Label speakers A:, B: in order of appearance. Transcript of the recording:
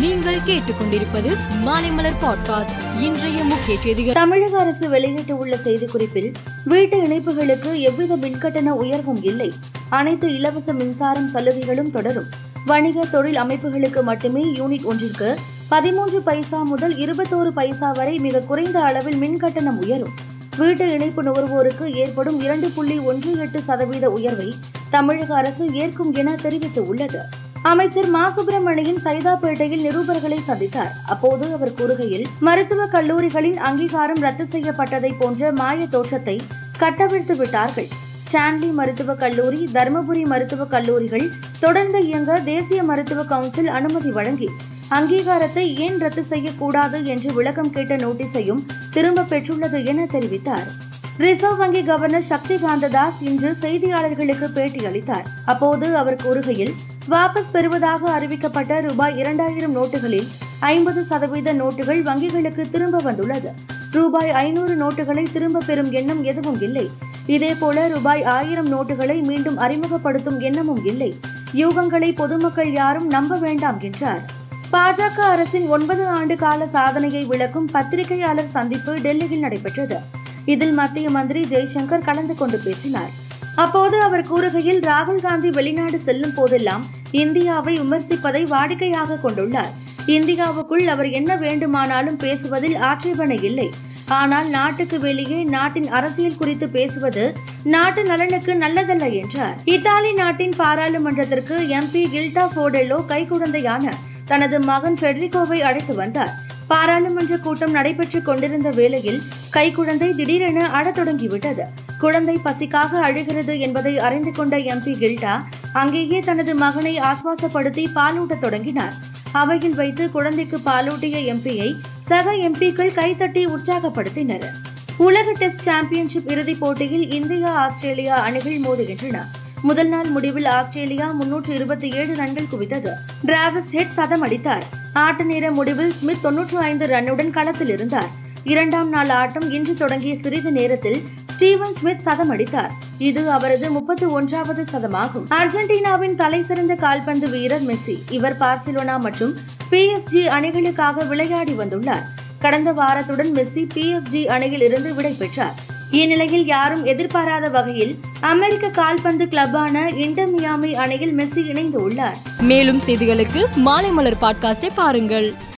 A: நீங்கள் கேட்டுக்கொண்டிருப்பது மாலைமலர் பாட்காஸ்ட். இன்றைய முக்கிய செய்திகள்.
B: தமிழக அரசு வெளியிட்டுள்ள செய்திக்குறிப்பில் வீட்டு இணைப்புகளுக்கு எவ்வித மின்கட்டண உயர்வும் இல்லை. அனைத்து இலவச மின்சாரம் சலுகைகளும் தொடரும். வணிக தொழில் அமைப்புகளுக்கு மட்டுமே யூனிட் ஒன்றிற்கு பதிமூன்று பைசா முதல் இருபத்தோரு பைசா வரை மிக குறைந்த அளவில் மின் கட்டணம் உயரும். வீட்டு இணைப்பு நுகர்வோருக்கு ஏற்படும் இரண்டு புள்ளி ஒன்று எட்டு சதவீத உயர்வை தமிழக அரசு ஏற்கும் என தெரிவித்துள்ளது. அமைச்சர் மா. சுப்பிரமணியன் சைதாப்பேட்டையில் நிருபர்களை சந்தித்தார். அப்போது அவர் கூறுகையில் மருத்துவக் கல்லூரிகளின் அங்கீகாரம் ரத்து செய்யப்பட்டதை போன்ற மாய தோற்றத்தை கட்டவிழ்த்து விட்டார்கள். ஸ்டான்லி மருத்துவக் கல்லூரி தருமபுரி மருத்துவக் கல்லூரிகள் தொடர்ந்து இயங்க தேசிய மருத்துவ கவுன்சில் அனுமதி வழங்கி அங்கீகாரத்தை ஏன் ரத்து செய்யக்கூடாது என்று விளக்கம் கேட்ட நோட்டீஸையும் திரும்ப பெற்றுள்ளது என தெரிவித்தார். ரிசர்வ் வங்கி கவர்னர் சக்தி காந்ததாஸ் இன்று செய்தியாளர்களுக்கு பேட்டியளித்தார். அப்போது அவர் கூறுகையில் வாபஸ் பெறுவதாக அறிவிக்கப்பட்ட ரூபாய் இரண்டாயிரம் நோட்டுகளில் ஐம்பது சதவீத நோட்டுகள் வங்கிகளுக்கு திரும்ப வந்துள்ளது. ரூபாய் ஐநூறு நோட்டுகளை திரும்ப பெறும் எண்ணம் எதுவும் இல்லை. இதேபோல ரூபாய் ஆயிரம் நோட்டுகளை மீண்டும் அறிமுகப்படுத்தும் எண்ணமும் இல்லை. யூகங்களை பொதுமக்கள் யாரும் நம்ப வேண்டாம் என்றார். பாஜக அரசின் ஒன்பது ஆண்டு கால சாதனையை விளக்கும் பத்திரிகையாளர் சந்திப்பு டெல்லியில் நடைபெற்றது. இதில் மத்திய மந்திரி ஜெய்சங்கர் கலந்து கொண்டு பேசினார். அப்போது அவர் கூறுகையில் ராகுல் காந்தி வெளிநாடு செல்லும் போதெல்லாம் இந்தியாவை விமர்சிப்பதை வாடிக்கையாக கொண்டுள்ளார். இந்தியாவுக்குள் அவர் என்ன வேண்டுமானாலும் பேசுவதில் ஆட்சேபனை இல்லை. ஆனால் நாட்டுக்கு வெளியே நாட்டின் அரசியல் குறித்து பேசுவது நாட்டு நலனுக்கு நல்லதல்ல என்றார். இத்தாலி நாட்டின் பாராளுமன்றத்திற்கு எம்பி கில்டா போடெல்லோ கைக்குழந்தையான தனது மகன் ஃபெடரிகோவை அழைத்து வந்தார். பாராளுமன்ற கூட்டம் நடைபெற்றுக் கொண்டிருந்த வேளையில் கைக்குழந்தை திடீரென அழத் தொடங்கிவிட்டது. குழந்தை பசிக்காக அழுகிறது என்பதை அறிந்து கொண்ட எம்பி கில்டா அங்கேயே தனது மகனை ஆஸ்வாசப்படுத்தி பாலூட்டத் தொடங்கினார். அவையில் வைத்து குழந்தைக்கு பாலூட்டிய எம்பியை சக எம்பிக்கள் கைத்தட்டி உற்சாகப்படுத்தினர். உலக டெஸ்ட் சாம்பியன்ஷிப் இறுதிப் போட்டியில் இந்தியா ஆஸ்திரேலியா அணிகள் மோதுகின்றன. முதல் நாள் முடிவில் ஆஸ்திரேலியா முன்னூற்று இருபத்தி ஏழு ரன்கள் குவித்தது. டிராவிஸ் ஹெட் சதம் அடித்தார். ஆட்ட நேர முடிவில் ஸ்மித் தொன்னூற்று ஐந்து ரன்னுடன் களத்தில் இருந்தார். இரண்டாம் நாள் ஆட்டம் இன்று தொடங்கிய சிறிது நேரத்தில் ஸ்டீவன் ஸ்மித் சதம் அடித்தார். இது அவரது முப்பத்தி ஒன்றாவது சதமாகும். அர்ஜென்டினாவின் தலைசிறந்த கால்பந்து வீரர் மெஸ்ஸி. இவர் பார்சிலோனா மற்றும் பிஎஸ்ஜி அணிகளுக்காக விளையாடி வந்துள்ளார். கடந்த வாரத்துடன் மெஸ்ஸி பிஎஸ்ஜி அணியில் இருந்து விடை பெற்றார். இந்நிலையில் யாரும் எதிர்பாராத வகையில் அமெரிக்க கால்பந்து கிளப்பான இன்டர் மியாமி அணியில் மெஸ்ஸி இணைந்து உள்ளார்.
A: மேலும் செய்திகளுக்கு மாலை மலர் பாட்காஸ்டை பாருங்கள்.